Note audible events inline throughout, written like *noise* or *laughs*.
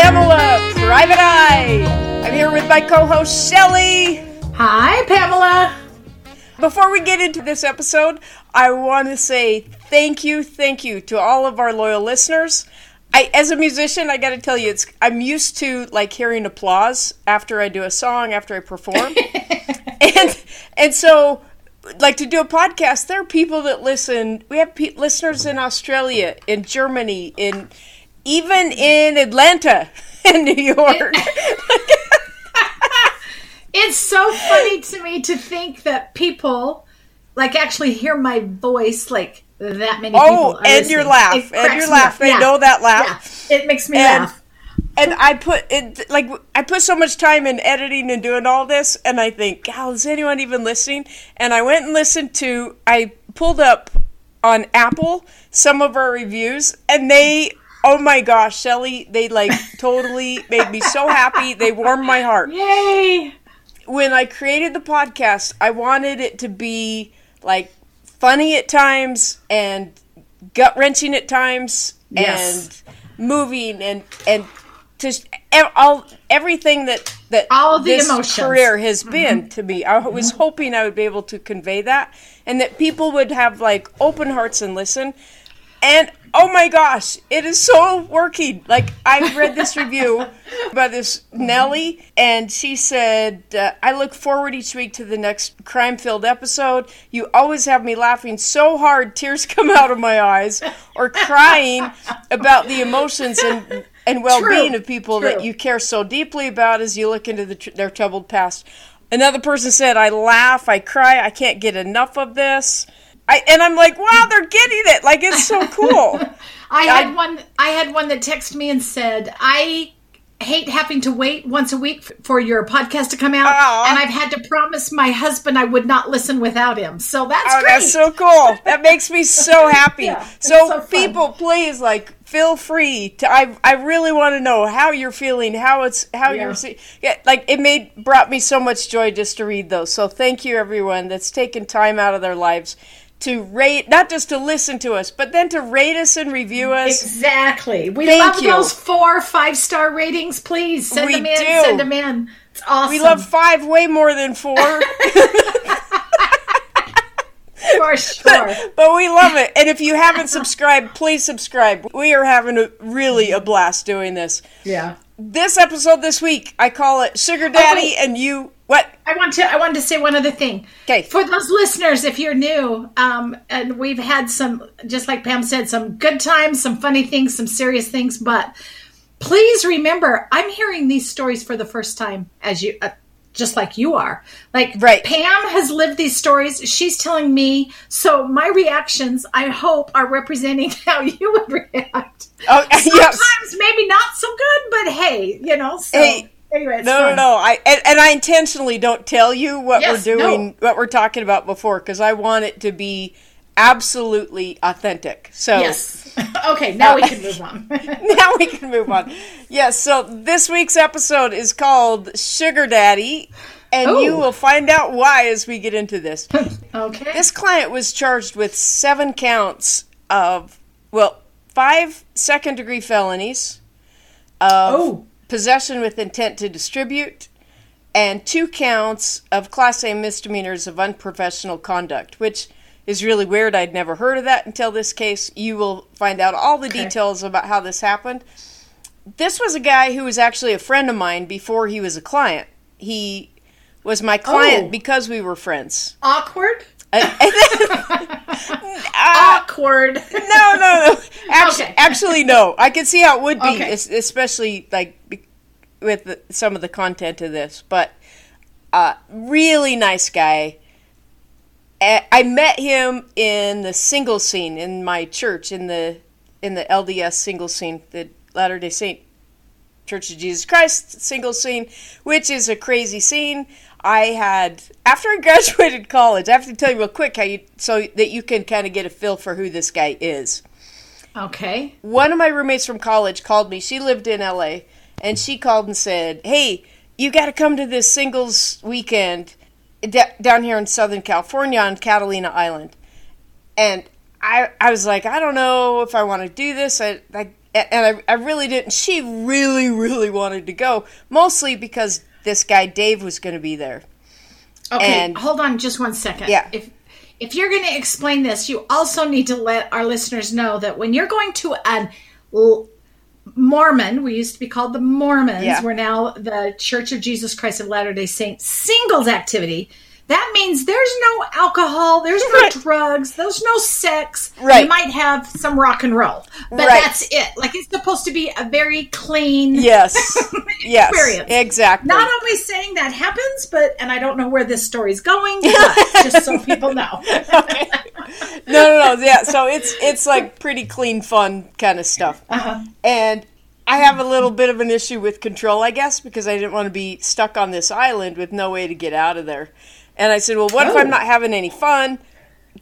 Pamela Private Eye. I'm here with my co host, Shelly. Hi, Pamela. Before we get into this episode, I want to say thank you, thank you to all of our loyal listeners. I, as a musician, I got to tell you, it's I'm used to like hearing applause after I do a song, after I perform, *laughs* and and so like to do a podcast. There are people that listen. We have pe- listeners in Australia, in Germany, in even in Atlanta, *laughs* in New York. *laughs* it's so funny to me to think that people like actually hear my voice like that many oh, people. and your laugh, and your laugh. They yeah. know that laugh. Yeah. It makes me and, laugh. And I put it like I put so much time in editing and doing all this, and I think, how is anyone even listening? And I went and listened to. I pulled up on Apple some of our reviews, and they Oh my gosh, Shelly, they like *laughs* totally made me so happy. They warmed my heart. Yay! When I created the podcast, I wanted it to be like funny at times and gut wrenching at times yes. and moving and and just all everything that that all the this emotions. career has mm-hmm. been to me. I was mm-hmm. hoping I would be able to convey that and that people would have like open hearts and listen. And oh my gosh, it is so working. Like I read this review *laughs* by this Nellie, and she said, uh, "I look forward each week to the next crime-filled episode. You always have me laughing so hard, tears *laughs* come out of my eyes, or crying about the emotions and." And well-being True. of people True. that you care so deeply about as you look into the tr- their troubled past. Another person said, "I laugh, I cry, I can't get enough of this." I, and I'm like, wow, they're getting it. Like it's so *laughs* cool. I had I, one. I had one that texted me and said, "I hate having to wait once a week for your podcast to come out, and I've had to promise my husband I would not listen without him." So that's oh, great. That's so cool. That makes me so *laughs* happy. yeah, so, so people, please, like, feel free to. I I really want to know how you're feeling, how it's how yeah. you're seeing. Yeah, like it made brought me so much joy just to read those. So thank you, everyone that's taken time out of their lives to rate, not just to listen to us, but then to rate us and review us. Exactly. We Thank love you. those four five star ratings. Please send we them in. Do. Send them in. It's awesome. We love five way more than four. *laughs* For sure. But, but, we love it. And if you haven't subscribed, please subscribe. We are having a, really a blast doing this. Yeah. This episode this week, I call it Sugar oh, Daddy oh, and You what? I want to. I wanted to say one other thing. Okay. For those listeners, if you're new, um, and we've had some, just like Pam said, some good times, some funny things, some serious things, but please remember, I'm hearing these stories for the first time, as you, uh, just like you are. Like right. Pam has lived these stories. She's telling me. So my reactions, I hope, are representing *laughs* how you would react. Oh, *laughs* Sometimes yes. maybe not so good, but hey, you know. So. Hey Anyway, no, fun. no, no. I and, and, I intentionally don't tell you what yes, we're doing, no. what we're talking about before, because I want it to be absolutely authentic. So yes. *laughs* okay, now uh, we can move on. *laughs* now we can move on. Yes. So this week's episode is called Sugar Daddy. And Ooh. you will find out why as we get into this. *laughs* okay. This client was charged with seven counts of, well, five second degree felonies, of oh possession with intent to distribute, and two counts of Class A misdemeanors of unprofessional conduct, which is really weird. I'd never heard of that until this case. You will find out all the okay. details about how this happened. This was a guy who was actually a friend of mine before he was a client. He was my client oh. because we were friends. Awkward? *laughs* uh, Awkward. No, no, no. Actually, okay. actually, no. I can see how it would be, okay. especially like with the, some of the content of this. But uh, really nice guy. I met him in the single scene in my church in the in the LDS single scene, the Latter Day Saint Church of Jesus Christ single scene, which is a crazy scene. I had after I graduated *laughs* college. I have to tell you real quick how you so that you can kind of get a feel for who this guy is. Okay. One of my roommates from college called me. She lived in LA, and she called and said, "Hey, you got to come to this singles weekend d- down here in Southern California on Catalina Island." And I I was like, I don't know if I want to do this. I, I and I, I really didn't. She really, really wanted to go, mostly because this guy Dave was going to be there. Okay, and, hold on just one second. Yeah. If if you're going to explain this, you also need to let our listeners know that when you're going to an Mormon, we used to be called the Mormons, yeah. we're now the Church of Jesus Christ of Latter day Saints singles activity that means there's no alcohol, there's no right. drugs, there's no sex. Right. You might have some rock and roll, but right. that's it. Like it's supposed to be a very clean yes, *laughs* yes, experience. Exactly. Not only saying that happens, but and I don't know where this story's going, but *laughs* just so people know. okay. No, no, no. Yeah. So it's it's like pretty clean, fun kind of stuff, uh-huh. and I have a little bit of an issue with control, I guess, because I didn't want to be stuck on this island with no way to get out of there. And I said, well, what oh. if I'm oh. not having any fun?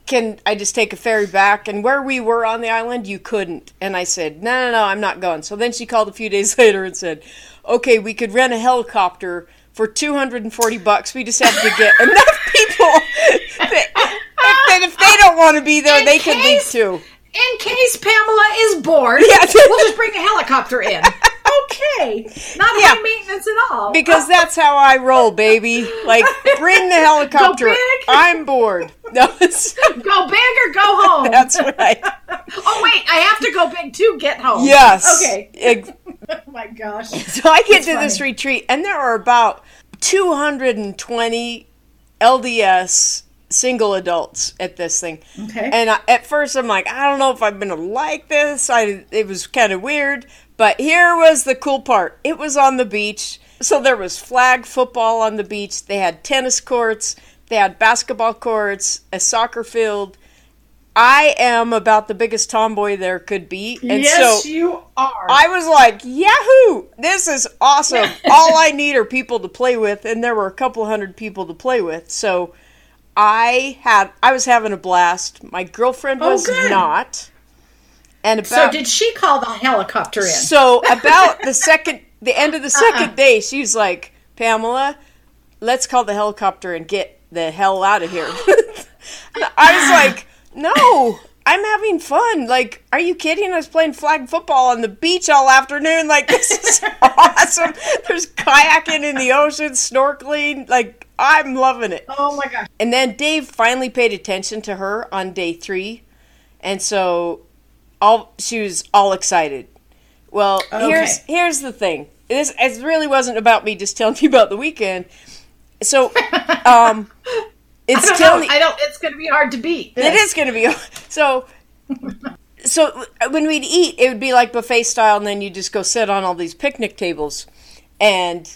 Can I just take a ferry back? And where we were on the island, you couldn't. And I said, no, no, no, I'm not going. So then she called a few days *laughs* later and said, okay, we could rent a helicopter for 240 bucks. We just have to get *laughs* enough people *laughs* that, that if they don't want to be there, in they case, can leave too. In case Pamela is bored, yeah. we'll just bring a helicopter in okay. Not yeah. high maintenance at all. Because that's how I roll, baby. Like, bring the *laughs* helicopter. I'm bored. *laughs* No, it's... go big or go home. That's right. *laughs* oh wait, I have to go big to get home. Yes. Okay. oh my gosh. So I get that's to funny. this retreat, and there are about 220 LDS single adults at this thing. Okay. And I, at first, I'm like, I don't know if I'm gonna like this. I it was kind of weird, but here was the cool part. It was on the beach. So there was flag football on the beach. They had tennis courts, they had basketball courts, a soccer field. I am about the biggest tomboy there could be. And yes, so you are. I was like, Yahoo! This is awesome. *laughs* All I need are people to play with, and there were a couple hundred people to play with. So I had I was having a blast. My girlfriend oh, was not. And about, so did she call the helicopter in? So about the second, the end of the 2nd uh-uh. day, she's like, Pamela, let's call the helicopter and get the hell out of here. *laughs* I was like, no, I'm having fun. Like, are you kidding? I was playing flag football on the beach all afternoon. Like, this is *laughs* awesome. There's kayaking in the ocean, snorkeling. Like, I'm loving it. Oh my gosh. And then Dave finally paid attention to her on day three. And so all she was all excited. Well, okay. here's here's the thing. This it really wasn't about me just telling *laughs* you about the weekend. So, *laughs* um, it's I telling. I don't. It's going to be hard to beat. This. It is going to be so. so when we'd eat, it would be like buffet style, and then you just go sit on all these picnic tables. And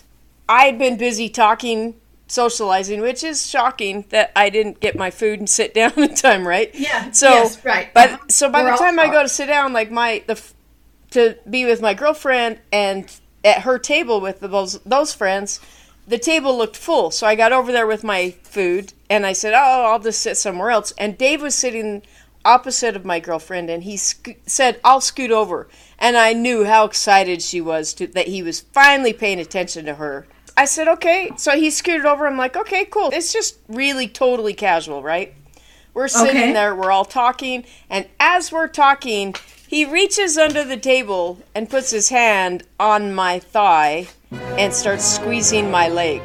I had been busy talking socializing, which is shocking that I didn't get my food and sit *laughs* down in time, right? Yeah. So yes, right. But uh-huh. so by We're the time I go to sit down, like my the to be with my girlfriend and at her table with those those friends, the table looked full. So I got over there with my food and I said, "Oh, I'll just sit somewhere else." And Dave was sitting opposite of my girlfriend and he sc- said, "I'll scoot over." And I knew how excited she was to, that he was finally paying attention to her I said, okay. So he scooted over. I'm like, okay, cool. It's just really totally casual, right? We're sitting okay. there, we're all talking, and as we're talking, he reaches under the table and puts his hand on my thigh and starts squeezing my leg.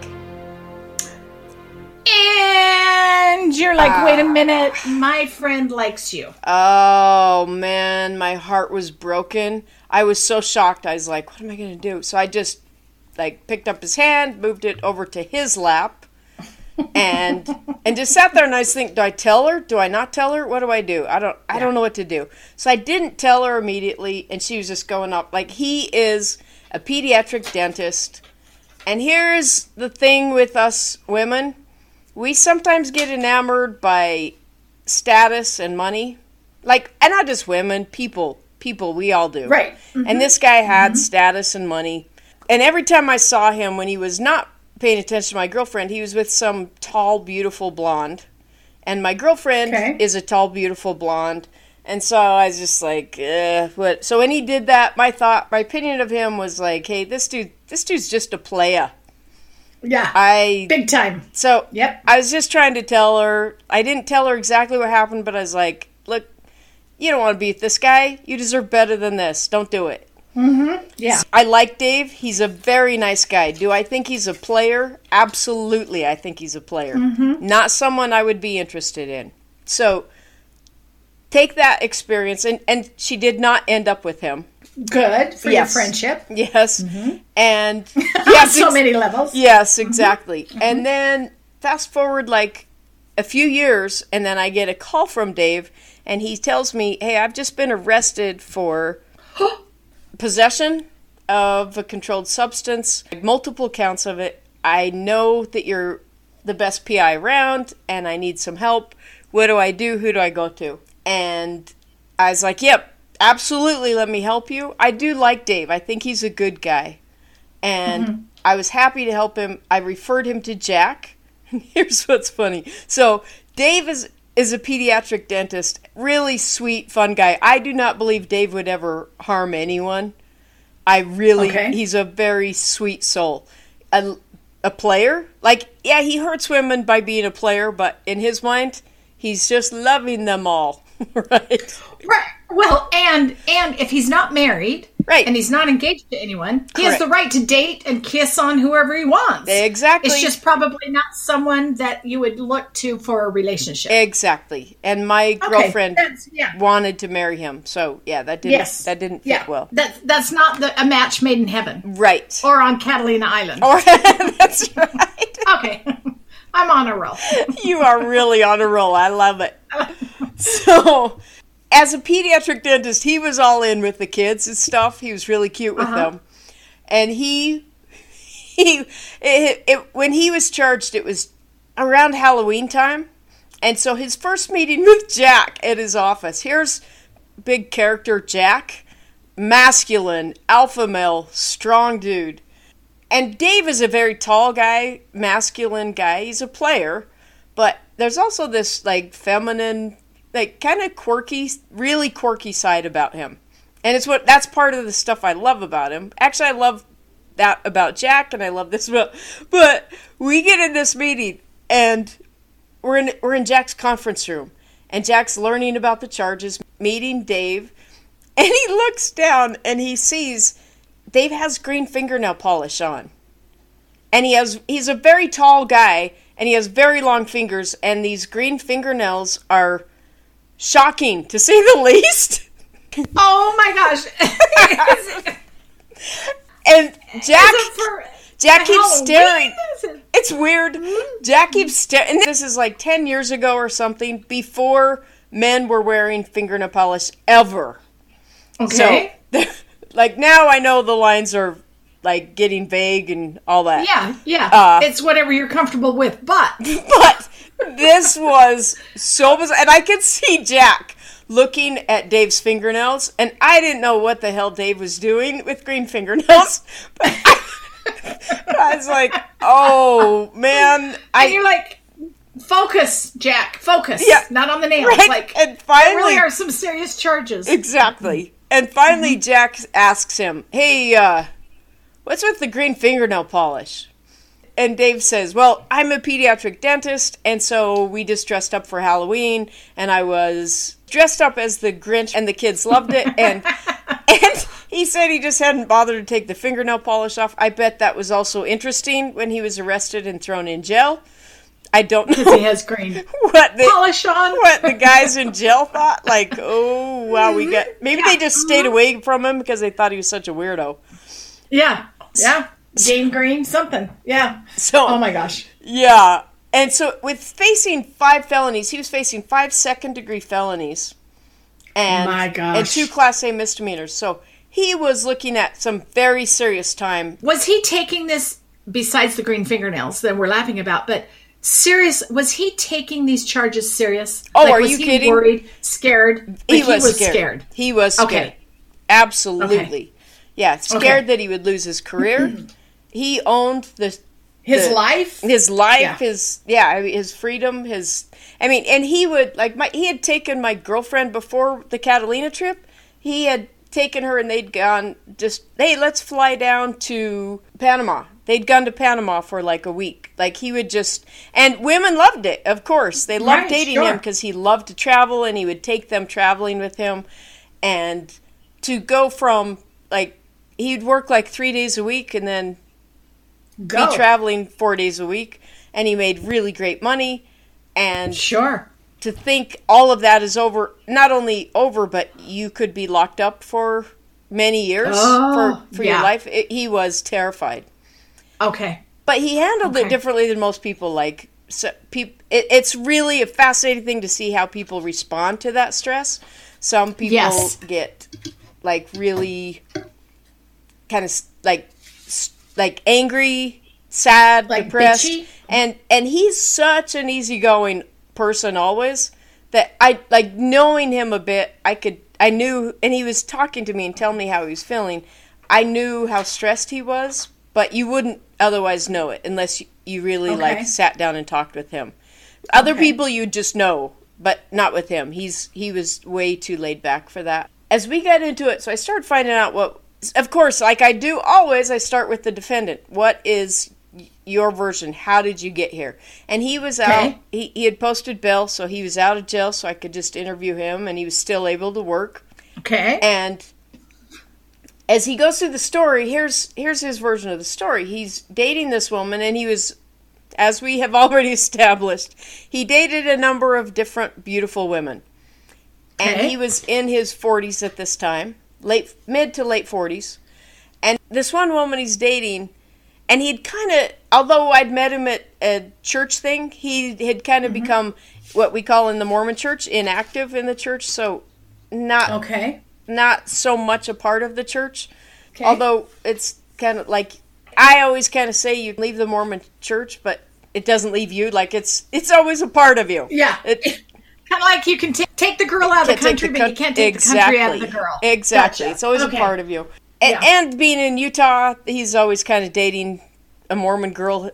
And you're like, wait a ah. minute, my friend likes you. Oh man, my heart was broken. I was so shocked. I was like, what am I going to do? So I just like picked up his hand, moved it over to his lap, and and just sat there and I was thinking, do I tell her? Do I not tell her? What do I do? I don't I don't know what to do. So I didn't tell her immediately, and she was just going up like he is a pediatric dentist. And here's the thing with us women. We sometimes get enamored by status and money. Like and not just women, people. People, we all do. Right. Mm-hmm. And this guy had mm-hmm. status and money and every time I saw him when he was not paying attention to my girlfriend, he was with some tall, beautiful blonde. And my girlfriend okay. is a tall, beautiful blonde. And so I was just like, eh, what? So when he did that, my thought, my opinion of him was like, hey, this dude, this dude's just a playa. Yeah. I big time. So yep. I was just trying to tell her. I didn't tell her exactly what happened, but I was like, look, you don't want to be with this guy. You deserve better than this. Don't do it. Mm-hmm. Yeah. I like Dave. He's a very nice guy. Do I think he's a player? Absolutely, I think he's a player. Mm-hmm. Not someone I would be interested in. So take that experience, and, and she did not end up with him. Good for yes. your friendship. Yes. Mm-hmm. And *laughs* yes, so ex- many levels. Yes, mm-hmm. exactly. Mm-hmm. And then fast forward like a few years, and then I get a call from Dave, and he tells me, Hey, I've just been arrested for *gasps* *gasps* *gasps* possession of a controlled substance, multiple counts of it. I know that you're the best PI around and I need some help. What do I do? Who do I go to? And I was like, Yep, absolutely, let me help you. I do like Dave. I think he's a good guy. And mm-hmm. I was happy to help him. I referred him to Jack. *laughs* Here's what's funny. So, Dave is is a pediatric dentist, really sweet, fun guy. I do not believe Dave would ever harm anyone. I really, okay. he's a very sweet soul. A, a player, like, yeah, he hurts women by being a player, but in his mind, he's just loving them all, *laughs* right? Right. Well, and and if he's not married, right, and he's not engaged to anyone, Correct. he has the right to date and kiss on whoever he wants. Exactly. It's just probably not someone that you would look to for a relationship. Exactly. And my okay, girlfriend yeah. wanted to marry him, so yeah, that didn't yes. that didn't fit yeah. well. That that's not the, a match made in heaven, right? Or on Catalina Island. Or *laughs* that's right. okay. *laughs* I'm on a roll. you are really on a roll. I love it. *laughs* So, as a pediatric dentist, he was all in with the kids and stuff. He was really cute with uh-huh. them, and he *laughs* he it, it, when he was charged, it was around Halloween time, and so his first meeting with Jack at his office. Here's big character Jack, masculine, alpha male, strong dude. And Dave is a very tall guy, masculine guy. He's a player, but there's also this like feminine like kind of quirky, really quirky side about him. And it's what that's part of the stuff I love about him. Actually, I love that about Jack, and I love this about. But we get in this meeting, and we're in we're in Jack's conference room, and Jack's learning about the charges, meeting Dave, and he looks down and he sees Dave has green fingernail polish on, and he has he's a very tall guy, and he has very long fingers, and these green fingernails are shocking to say the least. *laughs* Oh my gosh. *laughs* and Jack Jack keeps staring. It's weird. Jack keeps staring. This is like 10 years ago or something before men were wearing fingernail polish ever. Okay. So, *laughs* like now I know the lines are like getting vague and all that. Yeah, yeah. Uh, it's whatever you're comfortable with, but but this was so bizarre. And I could see Jack looking at Dave's fingernails, and I didn't know what the hell Dave was doing with green fingernails. *laughs* But I, *laughs* I was like, oh, man. I, and you're like, focus, Jack, focus. Yeah. Not on the nails. Right? Like, and finally, really are some serious charges. Exactly. And finally, mm-hmm. Jack asks him, hey, uh, what's with the green fingernail polish? And Dave says, "Well, I'm a pediatric dentist, and so we just dressed up for Halloween, and I was dressed up as the Grinch, and the kids loved it, and *laughs* and he said he just hadn't bothered to take the fingernail polish off. I bet that was also interesting when he was arrested and thrown in jail. I don't know. Because he has green *laughs* what the, polish on. What the guys in *laughs* jail thought? Like, oh wow, we got maybe yeah. they just stayed away from him because they thought he was such a weirdo. Yeah, yeah. Game Green, something. Yeah. So. Oh my gosh. Yeah. And so, with facing five felonies, he was facing five second degree felonies, and my gosh. and two Class A misdemeanors. So he was looking at some very serious time. Was he taking this besides the green fingernails that we're laughing about? But serious, was he taking these charges serious? Oh, like, are you kidding? Worried, scared. He was, he was scared. scared. He was scared. Okay. Absolutely. Okay. Yeah, scared okay. that he would lose his career. *clears throat* he owned the his the, life? his life yeah. his yeah his freedom his i mean and he would like my he had taken my girlfriend before the catalina trip. He had taken her and they'd gone just hey let's fly down to panama. They'd gone to panama for like a week. Like he would just and women loved it of course. They loved right, dating sure. him because he loved to travel and he would take them traveling with him. And to go from like he'd work like three days a week and then Go. be traveling four days a week and he made really great money and sure to think all of that is over not only over but you could be locked up for many years oh, for, for yeah. your life it, he was terrified okay but he handled okay. it differently than most people like so it, it's really a fascinating thing to see how people respond to that stress some people yes. get like really kind of like like angry sad like depressed bitchy? and and he's such an easygoing person always that I like knowing him a bit. I could I knew, and he was talking to me and telling me how he was feeling. I knew how stressed he was, but you wouldn't otherwise know it unless you, you really okay. like sat down and talked with him. Other okay. people you'd just know, but not with him. He's he was way too laid back for that. As we got into it, so I started finding out what of course, like I do always, I start with the defendant. What is your version. How did you get here? And he was out. Okay. He, he had posted bail, so he was out of jail, so I could just interview him, and he was still able to work. Okay. And as he goes through the story, here's here's his version of the story. He's dating this woman, and he was, as we have *laughs* already established, he dated a number of different beautiful women, okay. and he was in his 40s at this time, late mid to late 40s, and this one woman he's dating and he'd kind of although i'd met him at a church thing he had kind of mm-hmm. become what we call in the mormon church inactive in the church so not okay. not so much a part of the church. Okay. although it's kind of like i always kind of say you leave the mormon church but it doesn't leave you like it's it's always a part of you. Yeah. It, kind of like you can t- take the girl out of the country the but you can't take exactly. the country out of the girl exactly gotcha. it's always okay. a part of you and, yeah. and being in Utah, he's always kind of dating a Mormon girl.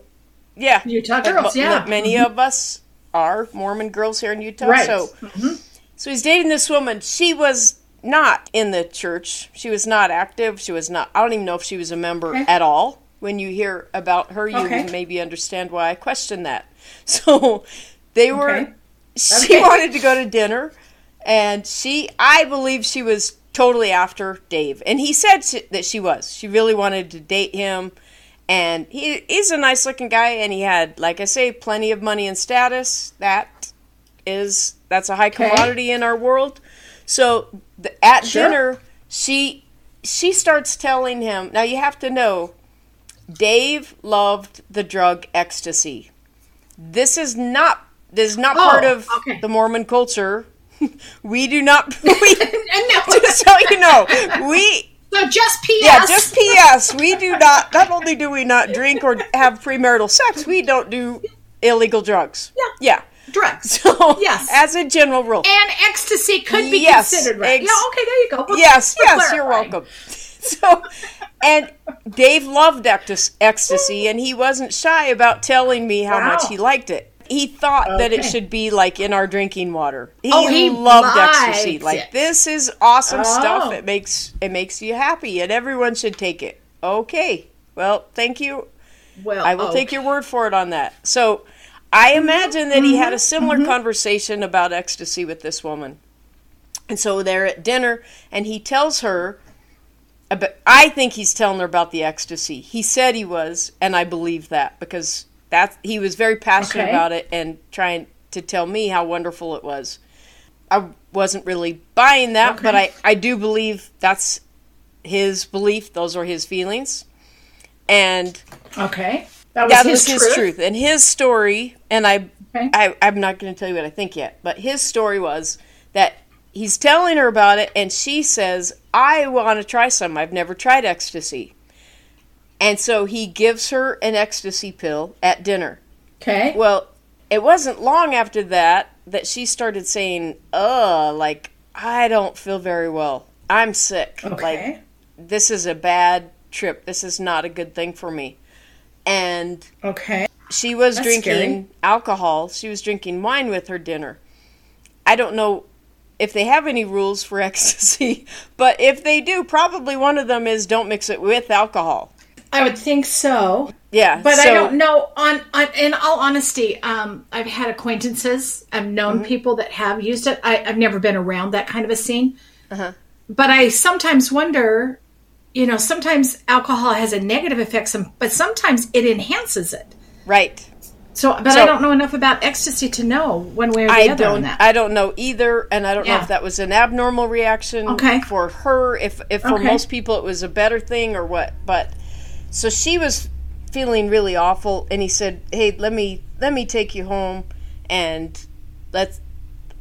Yeah, Utah girls. yeah, many mm-hmm. of us are Mormon girls here in Utah. Right. So, mm-hmm. so he's dating this woman. She was not in the church. She was not active. She was not. I don't even know if she was a member okay. at all. When you hear about her, you okay. maybe understand why I question that. *laughs* So, they were. Okay. She wanted to go to dinner, and she. I believe she was totally after Dave. And he said that she was. She really wanted to date him. And he is a nice looking guy and he had, like I say, plenty of money and status. That is that's a high commodity okay. in our world. So the, at sure. dinner, she she starts telling him. Now you have to know, Dave loved the drug ecstasy. This is not this is not oh, part of okay. the Mormon culture *laughs* we do not. *laughs* We, *laughs* just so you know, we. So just P.S. Yeah, just P.S. We do not. Not only do we not drink or have premarital sex, we don't do illegal drugs. Yeah. Yeah. Drugs. So yes, as a general rule, and ecstasy could be yes, considered right. Ex- yeah. Okay. There you go. yes. Yes. You're welcome. So, and Dave loved ecstasy, and he wasn't shy about telling me how wow. much he liked it he thought okay. that it should be like in our drinking water. He, oh, he loved ecstasy. Like this is awesome oh. stuff. It makes it makes you happy, and everyone should take it. Okay, well, thank you. Well, I will okay. take your word for it on that. So, I mm-hmm. imagine that mm-hmm. he had a mm-hmm. similar mm-hmm. conversation about ecstasy with this woman, and so they're at dinner, and he tells her. About, I think he's telling her about the ecstasy. He said he was, and I believe that because that he was very passionate okay. about it and trying to tell me how wonderful it was. I wasn't really buying that, okay. but I, I do believe that's his belief. Those are his feelings. And okay, that was, that his, was truth. his, truth. And his story, and I, okay. I I'm not going to tell you what I think yet, but his story was that he's telling her about it, and she says, "I want to try some. I've never tried ecstasy." And so he gives her an ecstasy pill at dinner. Okay. Well, it wasn't long after that that she started saying, "Uh, like I don't feel very well. I'm sick. Okay. Like this is a bad trip. This is not a good thing for me." And Okay. She was That's drinking scary. alcohol. She was drinking wine with her dinner. I don't know if they have any rules for *laughs* ecstasy, but if they do, probably one of them is don't mix it with alcohol. I would think so. Yeah, but so, I don't know. On, on in all honesty, um, I've had acquaintances. I've known mm-hmm. people that have used it. I, have never been around that kind of a scene, uh-huh. but I sometimes wonder. You know, sometimes alcohol has a negative effect, some but sometimes it enhances it. Right. So, but so, I don't know enough about ecstasy to know one way or the I other don't, I don't know either, and I don't yeah. know if that was an abnormal reaction okay. for her. If, if for okay. most people it was a better thing or what. But so she was feeling really awful, and he said, "Hey, let me let me take you home, and let's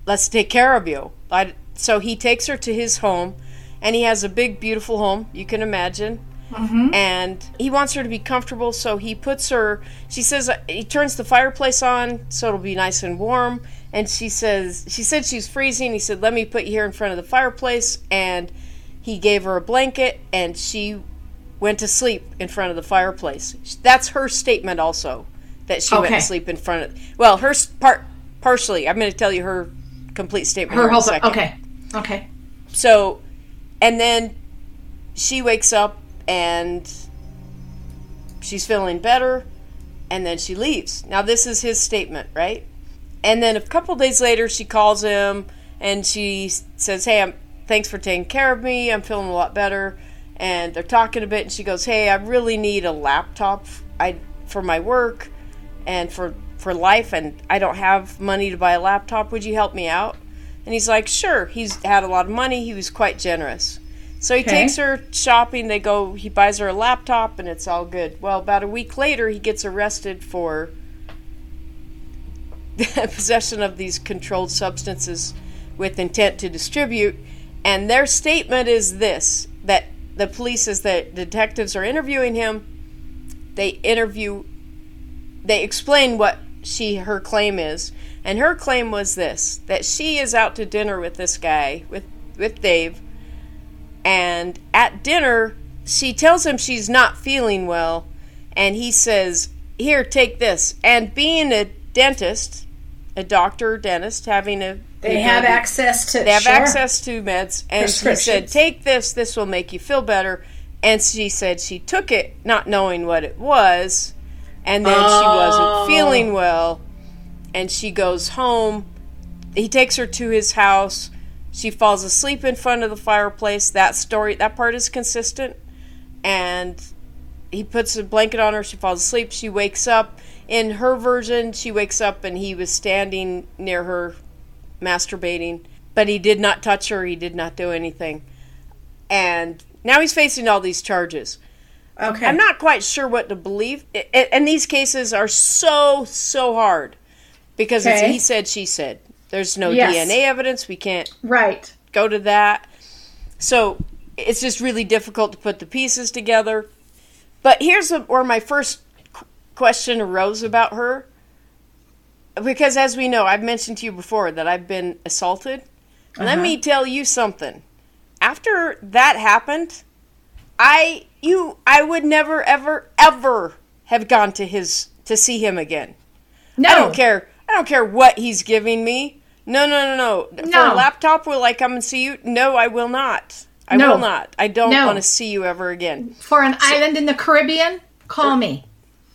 let's take care of you." I, so he takes her to his home, and he has a big, beautiful home. You can imagine Mm-hmm. And he wants her to be comfortable, so he puts her. She says uh, he turns the fireplace on so it'll be nice and warm. And she says she said she's freezing. He said, "Let me put you here in front of the fireplace." And he gave her a blanket, and she went to sleep in front of the fireplace. That's her statement, also that she okay. went to sleep in front of. Well, her part partially. I'm going to tell you her complete statement. Her whole second. Okay. Okay. So, and then she wakes up and she's feeling better and then she leaves. Now this is his statement, right? And then a couple days later she calls him and she says, "Hey, I'm thanks for taking care of me. I'm feeling a lot better." And they're talking a bit and she goes, "Hey, I really need a laptop I for my work and for for life and I don't have money to buy a laptop. Would you help me out?" And he's like, "Sure." He's had a lot of money. He was quite generous. So he okay. takes her shopping. They go. He buys her a laptop, and it's all good. Well, about a week later, he gets arrested for *laughs* possession of these controlled substances with intent to distribute. And their statement is this: that the police, as that detectives are interviewing him, they interview, they explain what she her claim is, and her claim was this: that she is out to dinner with this guy with with Dave and at dinner, she tells him she's not feeling well. And he says, Here, take this. And being a dentist, a doctor, dentist, having a. They have access to. They have sure. access to meds. And she said, Take this. This will make you feel better. And she said she took it, not knowing what it was. And then oh. she wasn't oh. feeling well. And she goes home. He takes her to his house she falls asleep in front of the fireplace. That story, that part is consistent. And he puts a blanket on her. She falls asleep. She wakes up. In her version, she wakes up and he was standing near her, masturbating. But he did not touch her. He did not do anything. And now he's facing all these charges. Okay. I'm not quite sure what to believe. And these cases are so, so hard because okay. it's he said, she said. There's no yes. DNA evidence. We can't right go to that. So it's just really difficult to put the pieces together. But here's where my first question arose about her. Because as we know, I've mentioned to you before that I've been assaulted. Uh-huh. Let me tell you something. After that happened, I you I would never ever ever have gone to his to see him again. No. I don't care. I don't care what he's giving me. No, no, no, no. no. For a laptop, will I come and see you? No, I will not. I no. will not. I don't no. want to see you ever again. For an so, island in the Caribbean, call me.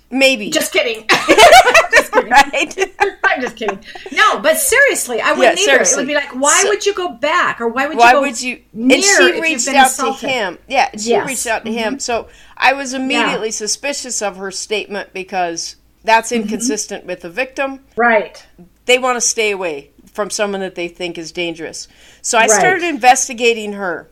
Maybe. Just kidding. *laughs* just kidding. *laughs* Right? *laughs* I'm just kidding. No, but seriously, I wouldn't yeah, either. It would be like, why so, would you go back, or why would you? Why would you? and she reached out to him. Yeah, she yes. reached out to mm-hmm. him. So I was immediately yeah. suspicious of her statement because that's mm-hmm. inconsistent mm-hmm. with the victim. Right. They want to stay away from someone that they think is dangerous. So I right. started investigating her.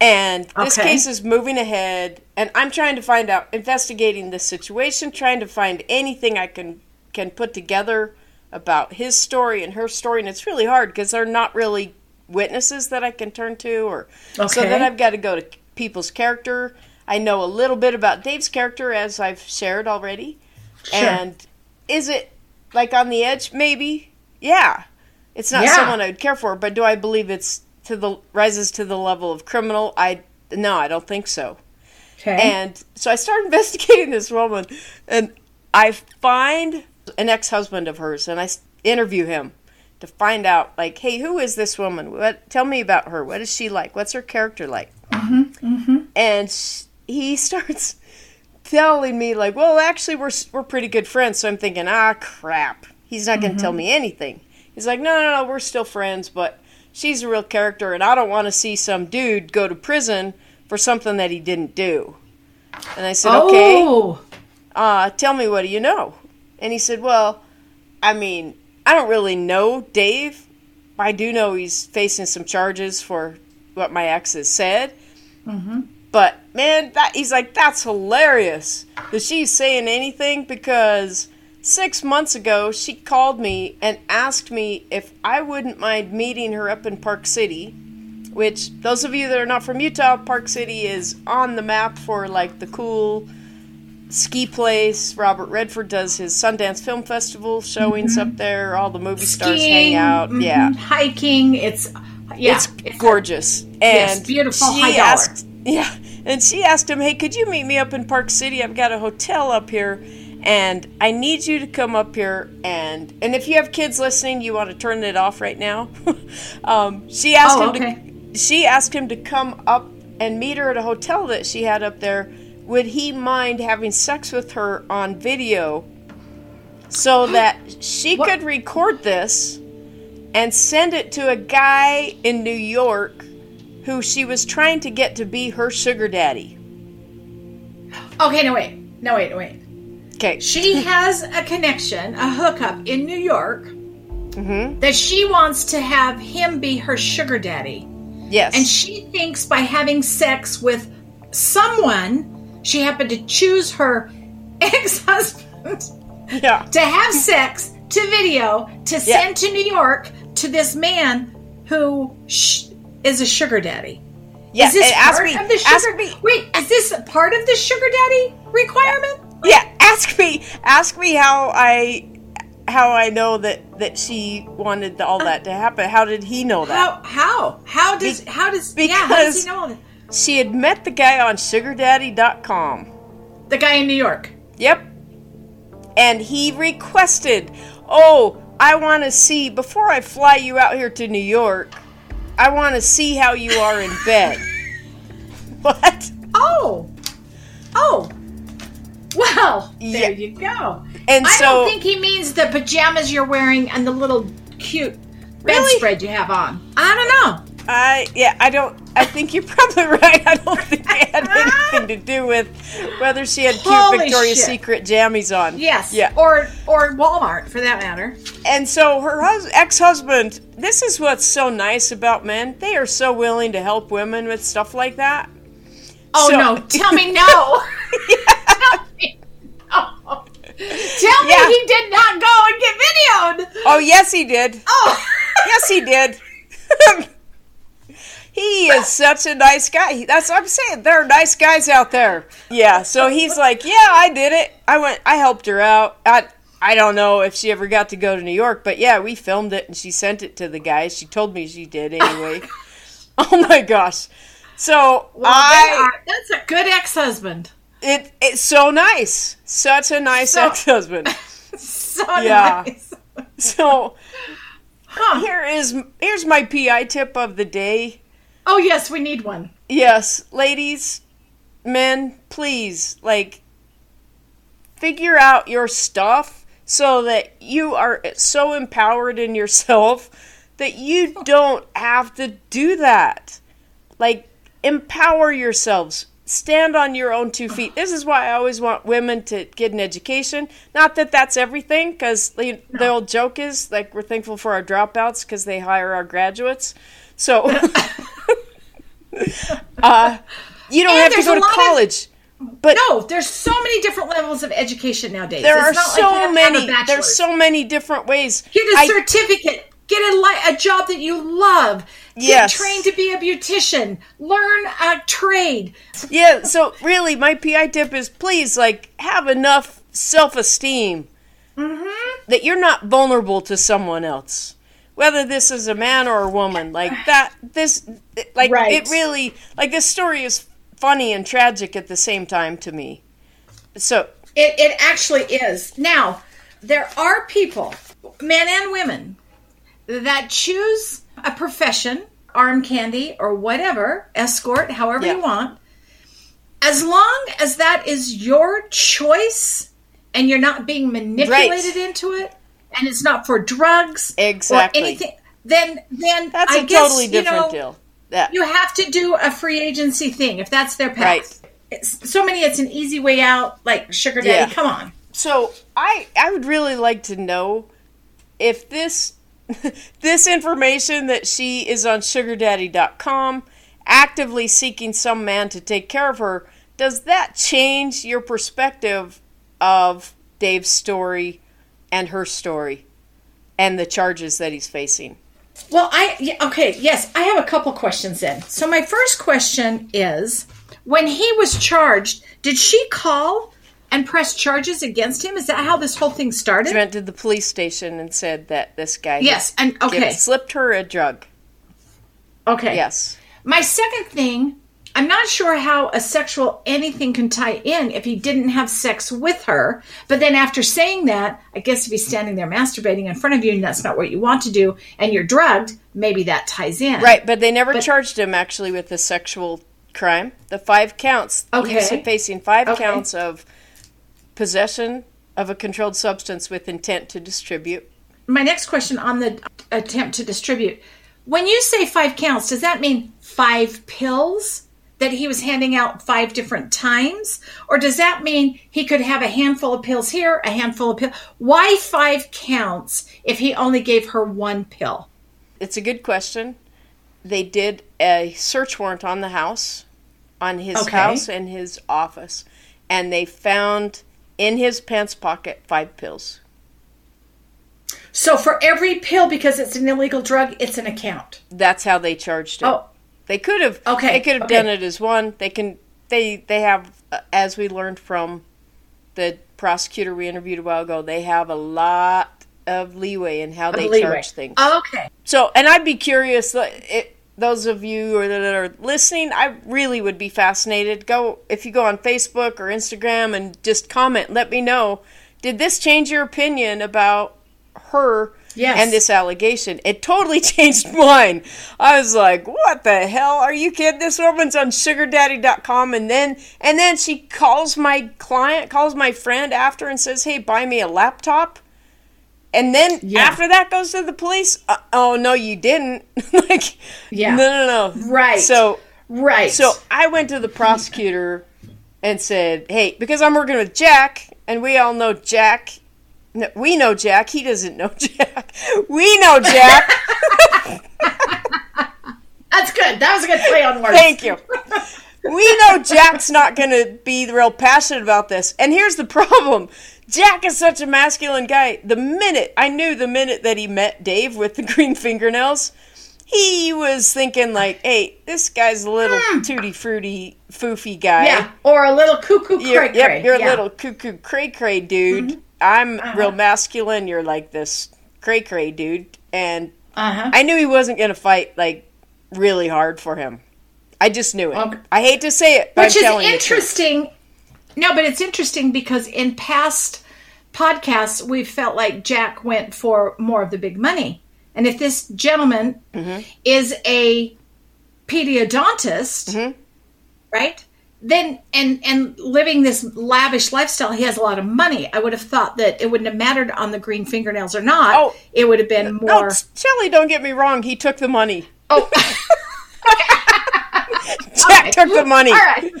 And this okay. case is moving ahead and I'm trying to find out investigating this situation, trying to find anything I can can put together about his story and her story and it's really hard because they're not really witnesses that I can turn to or okay. so then I've got to go to people's character. I know a little bit about Dave's character as I've shared already. Sure. And is it like on the edge maybe? Yeah. It's not yeah. someone I would care for, but do I believe it's to the rises to the level of criminal? I no, I don't think so. Okay. And so I start *laughs* investigating this woman, and I find an ex-husband of hers, and I interview him to find out, like, hey, who is this woman? What? Tell me about her. What is she like? What's her character like? Mm-hmm, mm-hmm. And sh- he *laughs* starts telling me, like, well, actually, we're we're pretty good friends. So I'm thinking, ah, crap. He's not going to tell mm-hmm. me anything. He's like, no, no, no, we're still friends, but she's a real character, and I don't want to see some dude go to prison for something that he didn't do. And I said, okay. Oh. Uh, tell me, what do you know? And he said, well, I mean, I don't really know Dave. I do know he's facing some charges for what my ex has said. Mm-hmm. But man, that he's like, that's hilarious that she's saying anything because six months ago she called me and asked me if I wouldn't mind meeting her up in Park City. Which those of you that are not from Utah, Park City is on the map for like the cool ski place. Robert Redford does his Sundance Film Festival showings mm-hmm. up there. All the movie Skiing, stars hang out. Mm-hmm. Yeah, hiking. It's yeah, it's, it's gorgeous and yes, beautiful. She asked, *laughs* yeah, and she asked him, "Hey, could you meet me up in Park City? I've got a hotel up here." And I need you to come up here and and if you have kids listening, you want to turn it off right now. *laughs* um, she asked oh, him okay. to she asked him to come up and meet her at a hotel that she had up there would he mind having sex with her on video so that she what? could record this and send it to a guy in New York who she was trying to get to be her sugar daddy? Okay, no, wait. No, wait, wait. Okay. She has a connection, a hookup in New York mm-hmm. that she wants to have him be her sugar daddy. Yes. And she thinks by having sex with someone she happened to choose her *laughs* ex husband yeah. to have sex to video to send yeah. to New York to this man who sh- is a sugar daddy. Yeah, is this eh, part me, of the sugar? Me, wait, is this part of the sugar daddy requirement? Yeah, *laughs* ask me. Ask me how I how I know that that she wanted all uh, that to happen. How did he know that? How how how does Be- how does because yeah, how does he know that? She had met the guy on sugardaddy.com. The guy in New York. Yep. And he requested, "Oh, I want to see before I fly you out here to New York, I want to see how you are in bed." *laughs* what? Oh. Oh. Well, there yeah. you go. And I so, don't think he means the pajamas you're wearing and the little cute really? bedspread you have on. I don't know. I yeah, I don't. I think you're *laughs* probably right. I don't think it had *laughs* anything to do with whether she had cute Holy Victoria's shit. Secret jammies on. Yes. Yeah. Or or Walmart for that matter. And so her hus- ex-husband. This is what's so nice about men. They are so willing to help women with stuff like that. Oh so, no! *laughs* Tell me no. Tell me no. Tell me yeah. he did not go and get videoed. Oh yes, he did. Oh yes, he did. He is such a nice guy. That's what I'm saying. There are nice guys out there. Yeah. So he's like, yeah, I did it. I went. I helped her out. I I don't know if she ever got to go to New York, but yeah, we filmed it and she sent it to the guys. She told me she did anyway. *laughs* *laughs* oh my gosh. So well, I are, that's a good ex-husband. It it's so nice. Such a nice so, ex-husband. *laughs* so yeah. nice. so huh. here is here's my PI tip of the day. Oh, yes, we need one. Yes, ladies, men, please, like, figure out your stuff so that you are so empowered in yourself that you don't have to do that. Like, empower yourselves. Stand on your own two feet. This is why I always want women to get an education. Not that that's everything, because the, no. the old joke is like we're thankful for our dropouts because they hire our graduates. So *laughs* *laughs* uh, you don't and have to go to college. Of, but no, there's so many different levels of education nowadays. There it's are so like many. There's so many different ways. Get a I, certificate. Get a li- a job that you love. Get yes. trained to be a beautician. Learn a trade. Yeah. So really, my PI tip is please like have enough self esteem mm-hmm. that you're not vulnerable to someone else whether this is a man or a woman like that this like right. it really like this story is funny and tragic at the same time to me so it, it actually is now there are people men and women that choose a profession, arm candy or whatever, escort, however yeah. you want, as long as that is your choice and you're not being manipulated right. into it and it's not for drugs exactly. or anything, then then that's I a guess, totally different you know, deal. Yeah. You have to do a free agency thing if that's their path. Right. It's, so many, it's an easy way out, like sugar daddy. Yeah. Come on. So I I would really like to know if this *laughs* this information that she is on sugardaddy.com actively seeking some man to take care of her, does that change your perspective of Dave's story and her story and the charges that he's facing? Well, I okay, yes, I have a couple questions then. So my first question is when he was charged, did she call and press charges against him? Is that how this whole thing started? She went to the police station and said that this guy Yes, and okay. slipped her a drug. Okay. Yes. My second thing I'm not sure how a sexual anything can tie in if he didn't have sex with her. But then after saying that, I guess if he's standing there masturbating in front of you and that's not what you want to do and you're drugged, maybe that ties in. Right, but they never but, charged him actually with the sexual crime. The five counts. Okay. He's facing five okay. counts of possession of a controlled substance with intent to distribute. My next question on the attempt to distribute. When you say five counts, does that mean five pills? That he was handing out five different times? Or does that mean he could have a handful of pills here, a handful of pills? Why five counts if he only gave her one pill? It's a good question. They did a search warrant on the house, on his okay. house and his office, and they found in his pants pocket five pills. So for every pill, because it's an illegal drug, it's an account. That's how they charged it. Oh, they could have. Okay. They could have okay. done it as one. They can. They they have, uh, as we learned from the prosecutor we interviewed a while ago. They have a lot of leeway in how they leeway. charge things. Okay. So, and I'd be curious. It, those of you that are listening, I really would be fascinated. Go if you go on Facebook or Instagram and just comment. Let me know. Did this change your opinion about her yes. and this allegation. It totally *laughs* changed mine. I was like, "What the hell? Are you kidding? This woman's on sugardaddy.com and then and then she calls my client, calls my friend after and says, "Hey, buy me a laptop." And then yeah. after that goes to the police. Uh, oh no, you didn't. *laughs* like, yeah, no, no, no. Right. So, right. So I went to the prosecutor and said, "Hey, because I'm working with Jack, and we all know Jack no, we know Jack. He doesn't know *laughs* Jack. We know Jack. *laughs* That's good. That was a good play on words. Thank you. We know Jack's not going to be real passionate about this. And here's the problem Jack is such a masculine guy. The minute, I knew the minute that he met Dave with the green fingernails, he was thinking, like, hey, this guy's a little mm. tutti fruity, foofy guy. Yeah, or a little cuckoo cray cray. Yep, you're yeah. a little cuckoo cray cray dude. Mm-hmm. I'm uh-huh. real masculine. You're like this cray cray dude, and uh-huh. I knew he wasn't going to fight like really hard for him. I just knew it. Okay. I hate to say it, which is interesting. No, but it's interesting because in past podcasts we felt like Jack went for more of the big money, and if this gentleman mm-hmm. is a pediodontist, mm-hmm. right? Then and and living this lavish lifestyle he has a lot of money. I would have thought that it wouldn't have mattered on the green fingernails or not. Oh. It would have been more no, shelly don't get me wrong he took the money. Oh. *laughs* *laughs* Jack okay. took the money. All right.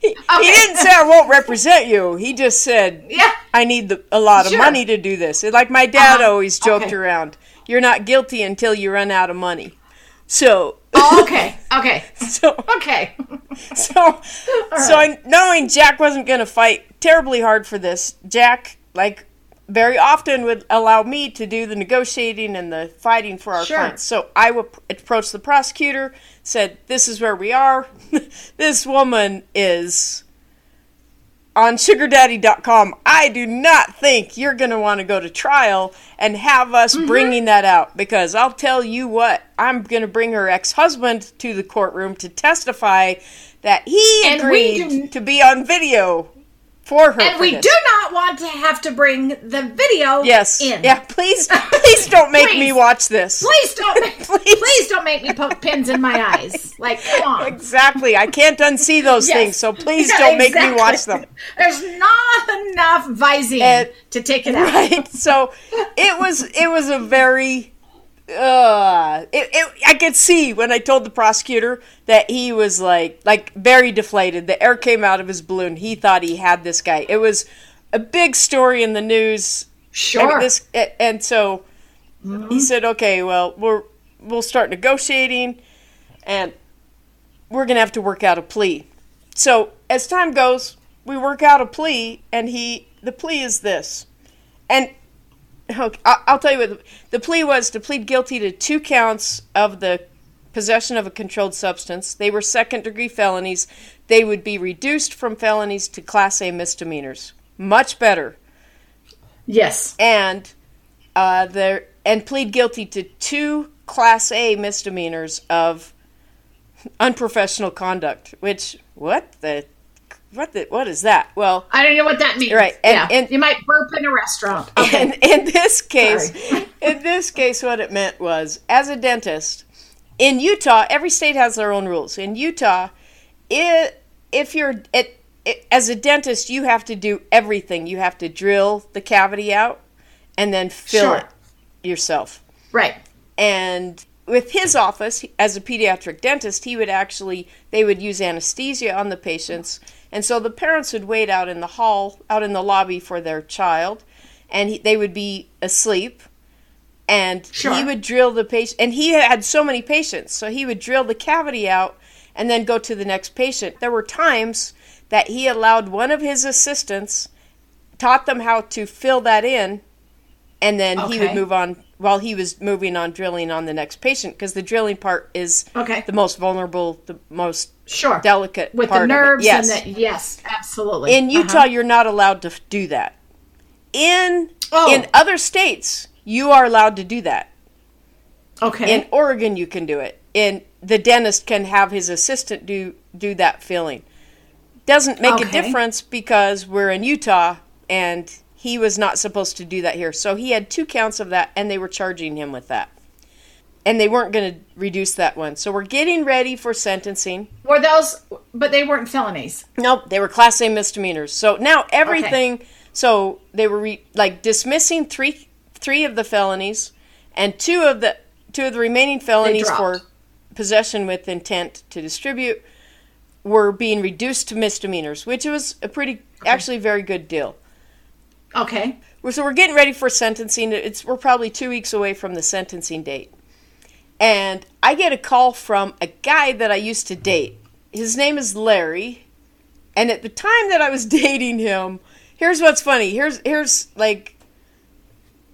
He, okay. he, didn't say i won't represent you. He just said yeah. I need the, a lot of sure. money to do this. Like my dad uh-huh. always joked okay. around you're not guilty until you run out of money so oh, okay, okay, *laughs* so okay, *laughs* so right. so knowing Jack wasn't going to fight terribly hard for this, Jack like very often would allow me to do the negotiating and the fighting for our sure. clients. So I would approach the prosecutor, said, "This is where we are. *laughs* this woman is." On sugardaddy.com, I do not think you're going to want to go to trial and have us mm-hmm. bringing that out because I'll tell you what, I'm going to bring her ex husband to the courtroom to testify that he and agreed to be on video for her. And we this. do not want to have to bring the video Yes. in. Yeah. Please, *laughs* please don't make me watch this. Please don't *laughs* make, Please. please. don't make me poke pins in my eyes. Like, come on. Exactly. I can't unsee those Yes. things, so please *laughs* Yeah, don't make me watch them. There's not enough Visine to take it out. Right. So it was. It was a very. Uh, it, it, I could see when I told the prosecutor that he was like, like very deflated. The air came out of his balloon. He thought he had this guy. It was a big story in the news. Sure. And this, and so he said, "Okay, well, we're we'll start negotiating, and we're gonna have to work out a plea." So as time goes, we work out a plea, and he the plea is this, and okay, I'll tell you what the, the plea was: to plead guilty to two counts of the possession of a controlled substance. They were second degree felonies. They would be reduced from felonies to Class A misdemeanors. Much better yes. and uh, there and plead guilty to two Class A misdemeanors of unprofessional conduct. Which what the what the what is that? Well, I don't know what that means. Right, and- yeah. and- you might burp in a restaurant. *laughs* Okay. in, in this case, *laughs* in this case, what it meant was, as a dentist in Utah, every state has their own rules. In Utah, it, if you're it, it, as a dentist, you have to do everything. You have to drill the cavity out and then fill Sure. it yourself. right. And with his office, as a pediatric dentist, he would actually, they would use anesthesia on the patients. And so the parents would wait out in the hall, out in the lobby for their child, and he, they would be asleep. And Sure. he would drill the patient, and he had so many patients, so he would drill the cavity out and then go to the next patient. There were times that he allowed one of his assistants, taught them how to fill that in, and then he would move on while he was moving on drilling on the next patient because the drilling part is Okay. the most vulnerable, the most Sure. delicate With the nerves Yes. and the yes, absolutely. In Utah, Uh-huh. you're not allowed to do that. In Oh. in other states, you are allowed to do that. Okay. In Oregon, you can do it. In the dentist can have his assistant do do that filling. Doesn't make a difference because we're in Utah and he was not supposed to do that here. So he had two counts of that, and they were charging him with that. And they weren't going to reduce that one. So we're getting ready for sentencing. Were those but they weren't felonies. Nope, they were class A misdemeanors. So now everything. So they were re, like dismissing three three of the felonies, and two of the two of the remaining felonies for possession with intent to distribute were being reduced to misdemeanors, which was a pretty actually very good deal. Okay. So we're getting ready for sentencing. It's we're probably two weeks away from the sentencing date, and I get a call from a guy that I used to date. His name is Larry, and at the time that I was *laughs* dating him, here's what's funny. Here's here's like,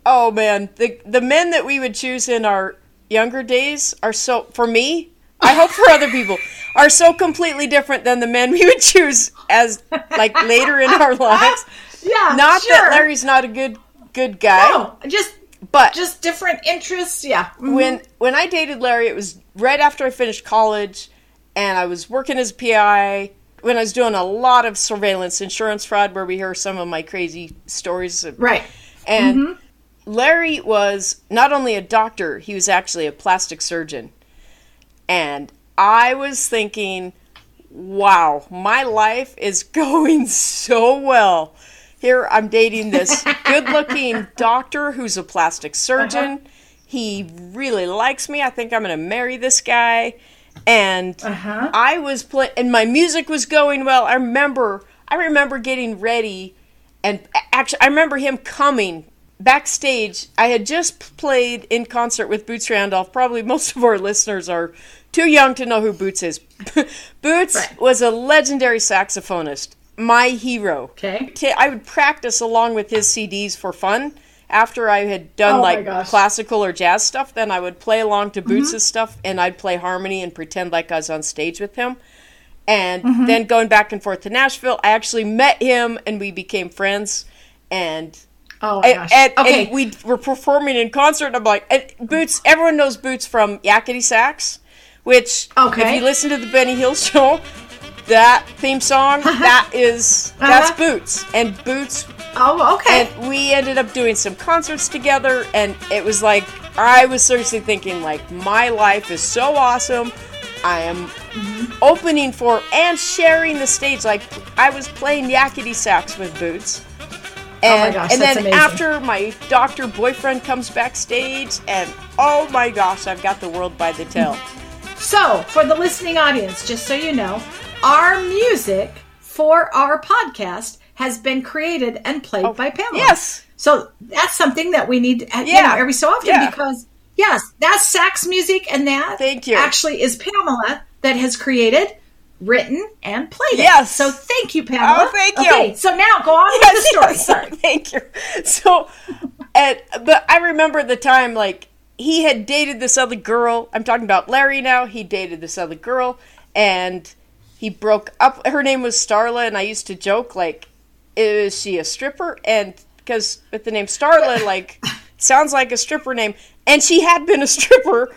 oh man, the the men that we would choose in our younger days are so for me. I hope for other people *laughs* are so completely different than the men we would choose as like later in our *laughs* lives. Yeah. Not sure. that Larry's not a good good guy, No, just but just different interests. Yeah. Mhm. when when I dated Larry, it was right after I finished college, and I was working as a PI. When I was doing a lot of surveillance insurance fraud, where we hear some of my crazy stories, right. and Larry was not only a doctor, he was actually a plastic surgeon. And I was thinking, wow, my life is *laughs* going so well. Here I'm dating this good looking *laughs* doctor who's a plastic surgeon. He really likes me. I think I'm going to marry this guy. And Uh-huh. I was play and my music was going well. I remember I remember getting ready and actually I remember him coming backstage. I had just played in concert with Boots Randolph. Probably most of our listeners are too young to know who Boots is. *laughs* Boots Right. was a legendary saxophonist, my hero. Okay. I would practice along with his CDs for fun. After I had done Oh like classical or jazz stuff, then I would play along to Boots' Mm-hmm. stuff and I'd play harmony and pretend like I was on stage with him. And Mm-hmm. then going back and forth to Nashville, I actually met him and we became friends. And Oh my gosh. and, okay. and we were performing in concert. And I'm like, and Boots. Everyone knows Boots from Yakety Sax, which Okay. if you listen to the Benny Hill *laughs* show, that theme song, that is uh-huh. that's Boots and Boots. Oh, okay. And we ended up doing some concerts together, and it was like I was seriously thinking like my life is so awesome. I am mm-hmm. opening for and sharing the stage. Like I was playing yakety sax with Boots. And, oh my gosh, and then amazing. after my doctor boyfriend comes backstage, and oh my gosh, I've got the world by the tail. So, for the listening audience, just so you know, our music for our podcast has been created and played oh, by Pamela. Yes. So that's something that we need, yeah. you know, every so often yeah. because yes, that's sax music, and that thank you actually is Pamela that has created, written, and played it. Yes. So thank you, Pamela. Oh, thank you. Okay, so now go on yes, with the *laughs* story. Yes, Sorry. Thank you. So, and but I remember the time like he had dated this other girl. I'm talking about Larry now. He dated this other girl, and he broke up. Her name was Starla, and I used to joke like, "Is she a stripper?" And because with the name Starla, *laughs* like, sounds like a stripper name, and she had been a stripper.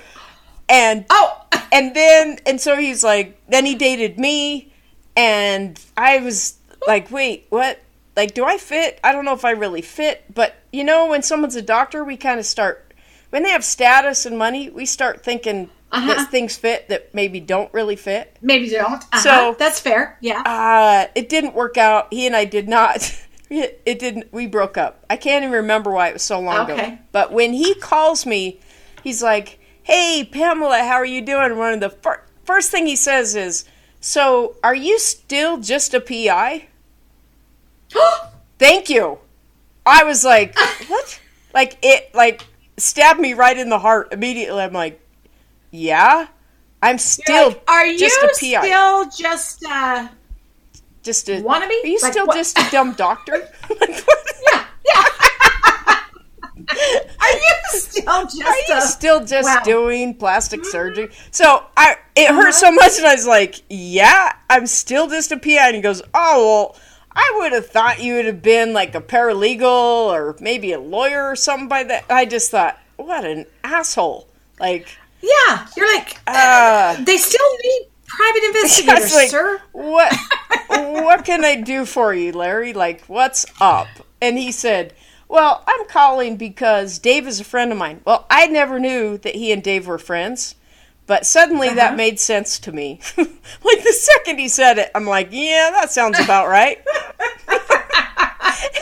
And oh, and then and so he's like, then he dated me, and I was like, wait, what? Like, do I fit? I don't know if I really fit, but you know, when someone's a doctor, we kind of start when they have status and money, we start thinking uh-huh. that things fit that maybe don't really fit. Maybe don't. Uh-huh. So that's fair. Yeah. Uh, it didn't work out. He and I did not. *laughs* It didn't. We broke up. I can't even remember why it was so long okay. ago. But when he calls me, he's like, "Hey, Pamela, how are you doing?" One of the fir- first thing he says is, "So, are you still just a PI?" *gasps* Thank you. I was like, "What?" like it. Like stabbed me right in the heart immediately. I'm like, yeah, I'm still. Like, are you still just uh, just a wannabe? Are you like, still what? just a dumb doctor? *laughs* *laughs* yeah, yeah. *laughs* Are you still just? Are you a, still just wow. doing plastic mm-hmm. surgery? So I, it uh-huh. hurt so much, and I was like, "Yeah, I'm still just a PI." And he goes, "Oh well, I would have thought you would have been like a paralegal or maybe a lawyer or something by that. I just thought, what an asshole. Like, yeah, you're like, uh, they still need private *laughs* investigators, like, sir. What, *laughs* what can I do for you, Larry? Like, what's up? And he said, well, I'm calling because Dave is a friend of mine. Well, I never knew that he and Dave were friends. But suddenly uh-huh. that made sense to me. *laughs* like the second he said it, I'm like, yeah, that sounds about right.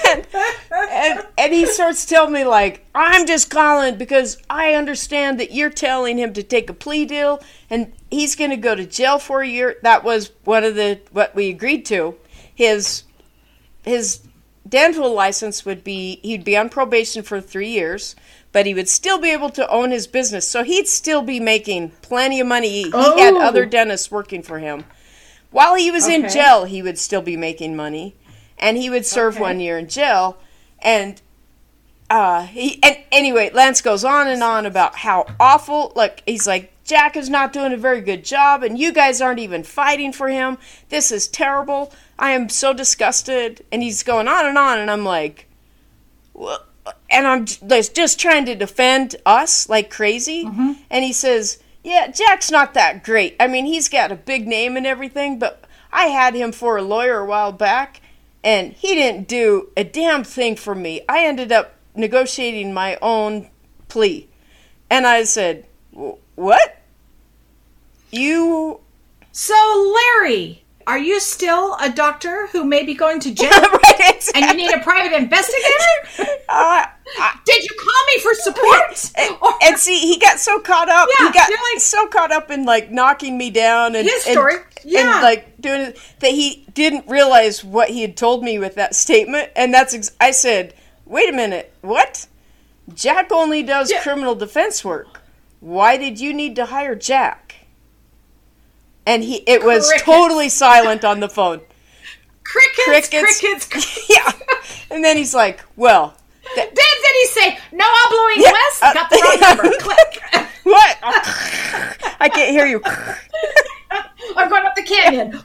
and, and, he starts telling me like, I'm just calling because I understand that you're telling him to take a plea deal and he's going to go to jail for a year. That was one of the what we agreed to. His his dental license would be he'd be on probation for 3 years but he would still be able to own his business. So he'd still be making plenty of money. He oh. had other dentists working for him. While he was okay. in jail, he would still be making money. And he would serve okay. one year in jail. And uh he and anyway, Lance goes on and on about how awful like he's like Jack is not doing a very good job and you guys aren't even fighting for him. This is terrible. I am so disgusted and he's going on and on and I'm like well, and I'm just trying to defend us like crazy. Mm-hmm. And he says, Yeah, Jack's not that great. I mean, he's got a big name and everything, but I had him for a lawyer a while back, and he didn't do a damn thing for me. I ended up negotiating my own plea. And I said, What? You. So, Larry, are you still a doctor who may be going to *laughs* jail right, exactly. and you need a private investigator? *laughs* Uh, Did you call me for support? *laughs* And, and, see, he got so caught up. Yeah, he got like, so caught up in like knocking me down and his story. And, yeah. and like doing it that he didn't realize what he had told me with that statement. And that's ex- I said, "Wait a minute, what? Jack only does yeah. criminal defense work. Why did you need to hire Jack?" and he it was crickets. totally silent on the phone. Crickets, crickets, crickets. *laughs* yeah, and then he's like, "Well." Th- then did he say no I'm blowing yeah, west? Uh, Got the wrong number. *laughs* Click. What? *laughs* I can't hear you. I'm going up the canyon.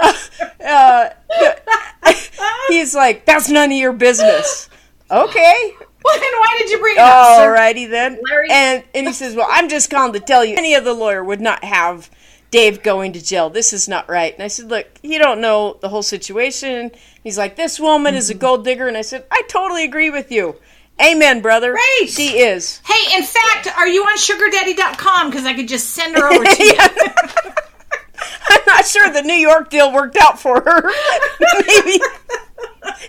*laughs* uh, *laughs* he's like, "That's none of your business." Okay. *laughs* Well, then why did you bring it up? Alrighty then. Larry. And and he says, "Well, I'm just calling to tell you, any other lawyer would not have Dave going to jail. This is not right. And I said, Look, you don't know the whole situation. He's like, This woman mm-hmm. is a mm-hmm. gold digger. And I said, I totally agree with you. Amen, brother. Right. She is. Hey, in fact, are you on sugardaddy.com? Because I could just send her over to you. I'm not sure the New York deal worked out for her. *laughs* Maybe.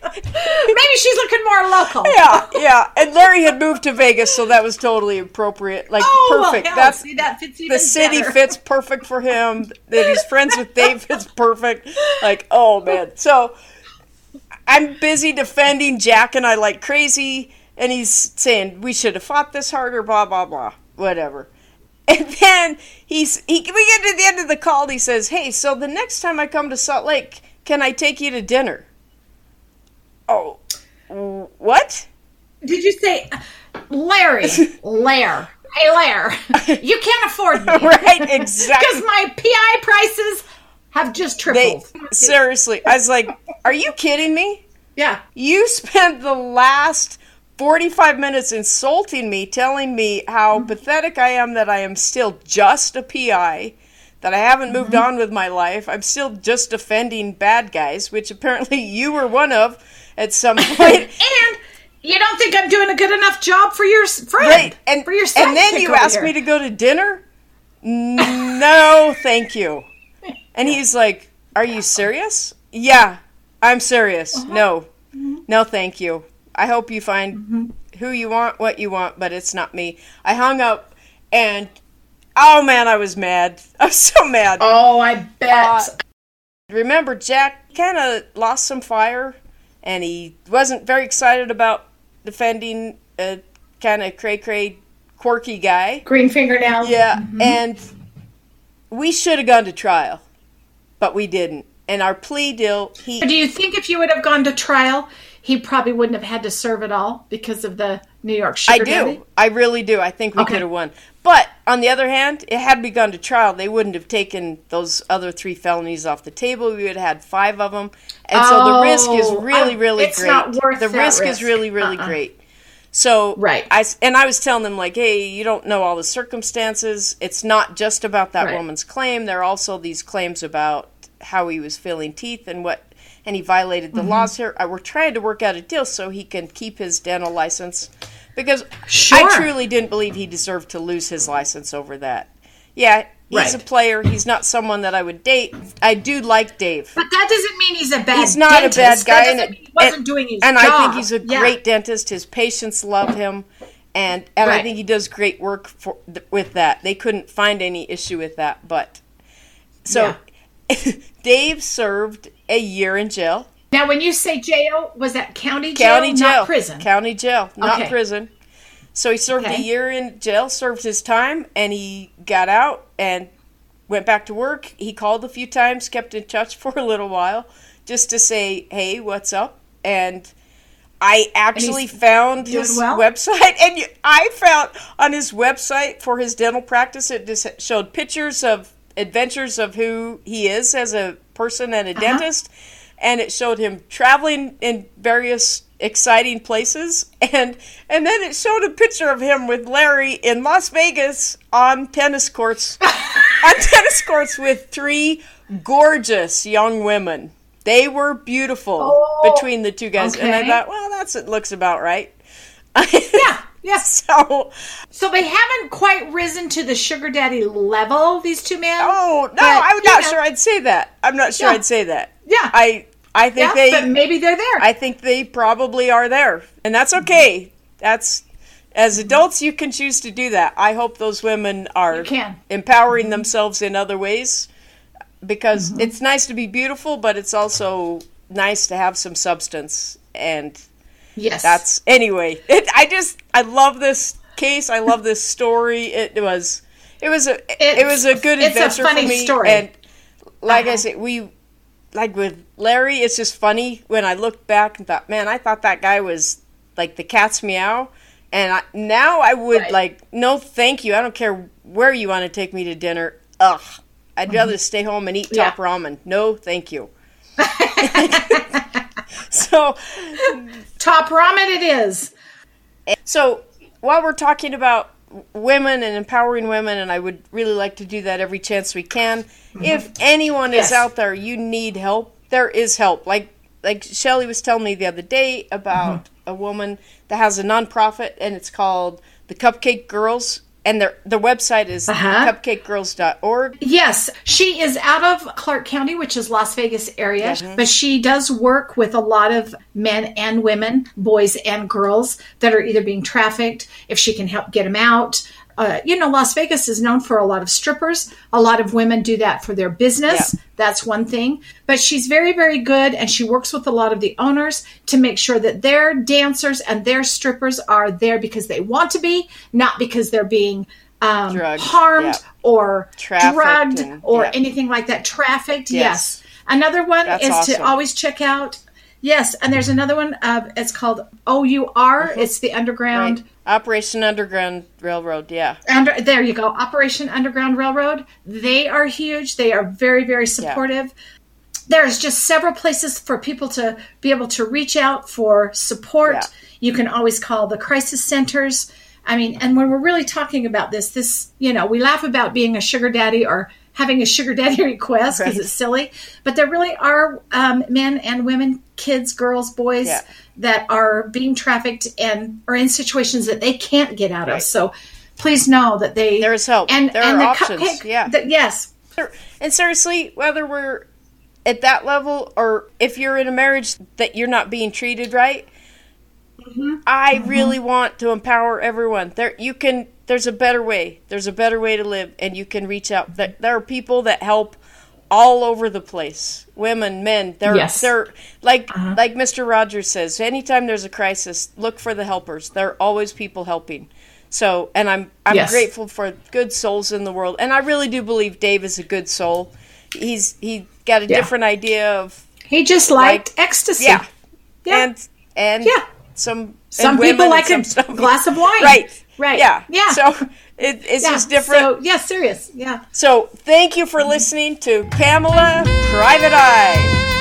Maybe she's looking more local. Yeah, yeah. And Larry had moved to Vegas, so that was totally appropriate. Like oh, perfect. Well, That's see, that fits the city better. fits perfect for him. That he's friends with Dave fits perfect. Like, oh man. So I'm busy defending Jack and I like crazy, and he's saying we should have fought this harder. Blah blah blah. Whatever. And then he's he we get to the end of the call. And he says, "Hey, so the next time I come to Salt Lake, can I take you to dinner?" Oh, what? Did you say Larry? *laughs* Lair. Hey, Lair. You can't afford me. *laughs* right, exactly. Because my PI prices have just tripled. They, seriously. I was like, are you kidding me? Yeah. You spent the last 45 minutes insulting me, telling me how mm-hmm. pathetic I am that I am still just a PI, that I haven't moved mm-hmm. on with my life. I'm still just defending bad guys, which apparently *laughs* you were one of at some *laughs* point. and you don't think I'm doing a good enough job for your friend, right? And for your and then you ask here. me to go to dinner. *laughs* No, thank you. And he's like, "Are you serious?" Yeah, I'm serious. Uh-huh. No, mm-hmm. no, thank you. I hope you find mm-hmm. who you want, what you want, but it's not me. I hung up, and oh man, I was mad. *laughs* I was so mad. Oh, I bet. Uh, remember, Jack kind of lost some fire and he wasn't very excited about defending a kind of cray cray, quirky guy. Green fingernails. Yeah, mm-hmm. and we should have gone to trial, but we didn't. And our plea deal, he. Do you think if you would have gone to trial, he probably wouldn't have had to serve at all because of the New York Sugar I do. Daddy? I really do. I think we okay. could have won. But on the other hand, it had we gone to trial, they wouldn't have taken those other three felonies off the table. We would have had five of them, and oh, so the risk is oh, really, really it's great. Not worth the risk, risk, is really, really uh-uh. great. So right, I and I was telling them like, hey, you don't know all the circumstances. It's not just about that right. woman's claim. There are also these claims about how he was filling teeth and what and he violated the mm-hmm. laws here. We're trying to work out a deal so he can keep his dental license because sure. I truly didn't believe he deserved to lose his license over that. Yeah, he's right. a player. He's not someone that I would date. I do like Dave, but that doesn't mean he's a bad. He's not dentist. a bad guy, and he wasn't and, doing his and job. I think he's a yeah. great dentist. His patients love him, and and right. I think he does great work for with that. They couldn't find any issue with that, but so yeah. *laughs* Dave served a year in jail. Now, when you say jail, was that county jail, county jail, not prison? County jail, not okay. prison. So he served okay. a year in jail, served his time, and he got out and went back to work. He called a few times, kept in touch *laughs* for a little while, just to say, "Hey, what's up?" And I actually found his well? website, *laughs* and I found on his website for his dental practice, it just showed pictures of adventures of who he is as a person and a uh-huh. dentist and it showed him traveling in various exciting places *laughs* and and then it showed a picture of him with Larry in Las Vegas on tennis courts *laughs* on tennis courts with three gorgeous young women. They were beautiful oh, between the two guys okay. and I thought, well, that's it looks about right. *laughs* yeah. *laughs* Yeah. So, so they haven't quite risen to the sugar daddy level. These two men. Oh no, but, I'm not know. sure I'd say that. I'm not sure yeah. I'd say that. Yeah. I I think yeah, they. But maybe they're there. I think they probably are there, and that's okay. That's as adults, you can choose to do that. I hope those women are empowering mm-hmm. themselves in other ways because mm-hmm. it's nice to be beautiful, but it's also nice to have some substance. And yes, that's anyway. It, I just I love this case. I love this story. It was it was a it's, it was a good adventure a for me. Story. And like uh-huh. I said, we like with Larry, it's just funny when I look back and thought, man, I thought that guy was like the cat's meow. And I, now I would right. like, no, thank you. I don't care where you want to take me to dinner. Ugh, I'd mm-hmm. rather stay home and eat top yeah. ramen. No, thank you. *laughs* *laughs* *laughs* so, top ramen it is. So, while we're talking about women and empowering women, and I would really like to do that every chance we can. Mm-hmm. If *laughs* anyone yes. is out there, you need help. There is help. Like like Shelly was telling me the other day about mm-hmm. a woman that has a nonprofit, and it's called the Cupcake Girls and their their website is uh-huh. cupcakegirls.org. Yes, she is out of Clark County, which is Las Vegas area, mm-hmm. but she does work with a lot of men and women, boys and girls that are either being trafficked. If she can help get them out, uh, you know, Las Vegas is known for a lot of strippers. A lot of women do that for their business. Yeah. That's one thing. But she's very, very good, and she works with a lot of the owners to make sure that their dancers and their strippers are there because they want to be, not because they're being um, harmed yeah. or Trafficked drugged and, or yeah. anything like that. Trafficked, yes. yes. Another one That's is awesome. to always check out Yes, and there's another one. Uh, it's called OUR. Mm-hmm. It's the Underground right. Operation Underground Railroad. Yeah. Under, there you go. Operation Underground Railroad. They are huge. They are very very supportive. Yeah. There's just several places for people to be able to reach out for support. Yeah. You can always call the crisis centers. I mean, and when we're really talking about this, this, you know, we laugh about being a sugar daddy or having a sugar daddy *laughs* request because right. it's silly. But there really are um, men and women, kids, girls, boys yeah. that are being trafficked and are in situations that they can't get out right. of. So please know that they there is help and there and the options. Cupcake, yeah, the, yes. And seriously, whether we're at that level or if you're in a marriage that you're not being treated right. Mm-hmm. I mm-hmm. really want to empower everyone. There, you can there's a better way. There's a better way to live, and you can reach out. There, there are people that help all over the place. Women, men. They're yes. they're like uh-huh. like Mr. Rogers says. Anytime there's a crisis, look for the helpers. There are always people helping. So, and I'm I'm yes. grateful for good souls in the world, and I really do believe Dave is a good soul. He's he got a yeah. different idea of. He just liked like, ecstasy. Yeah. yeah. And and yeah. Some some people like a glass of wine. Right. Right. Yeah. Yeah. So it, it's yeah. just different. So, yeah, serious. Yeah. So thank you for listening to Pamela Private Eye.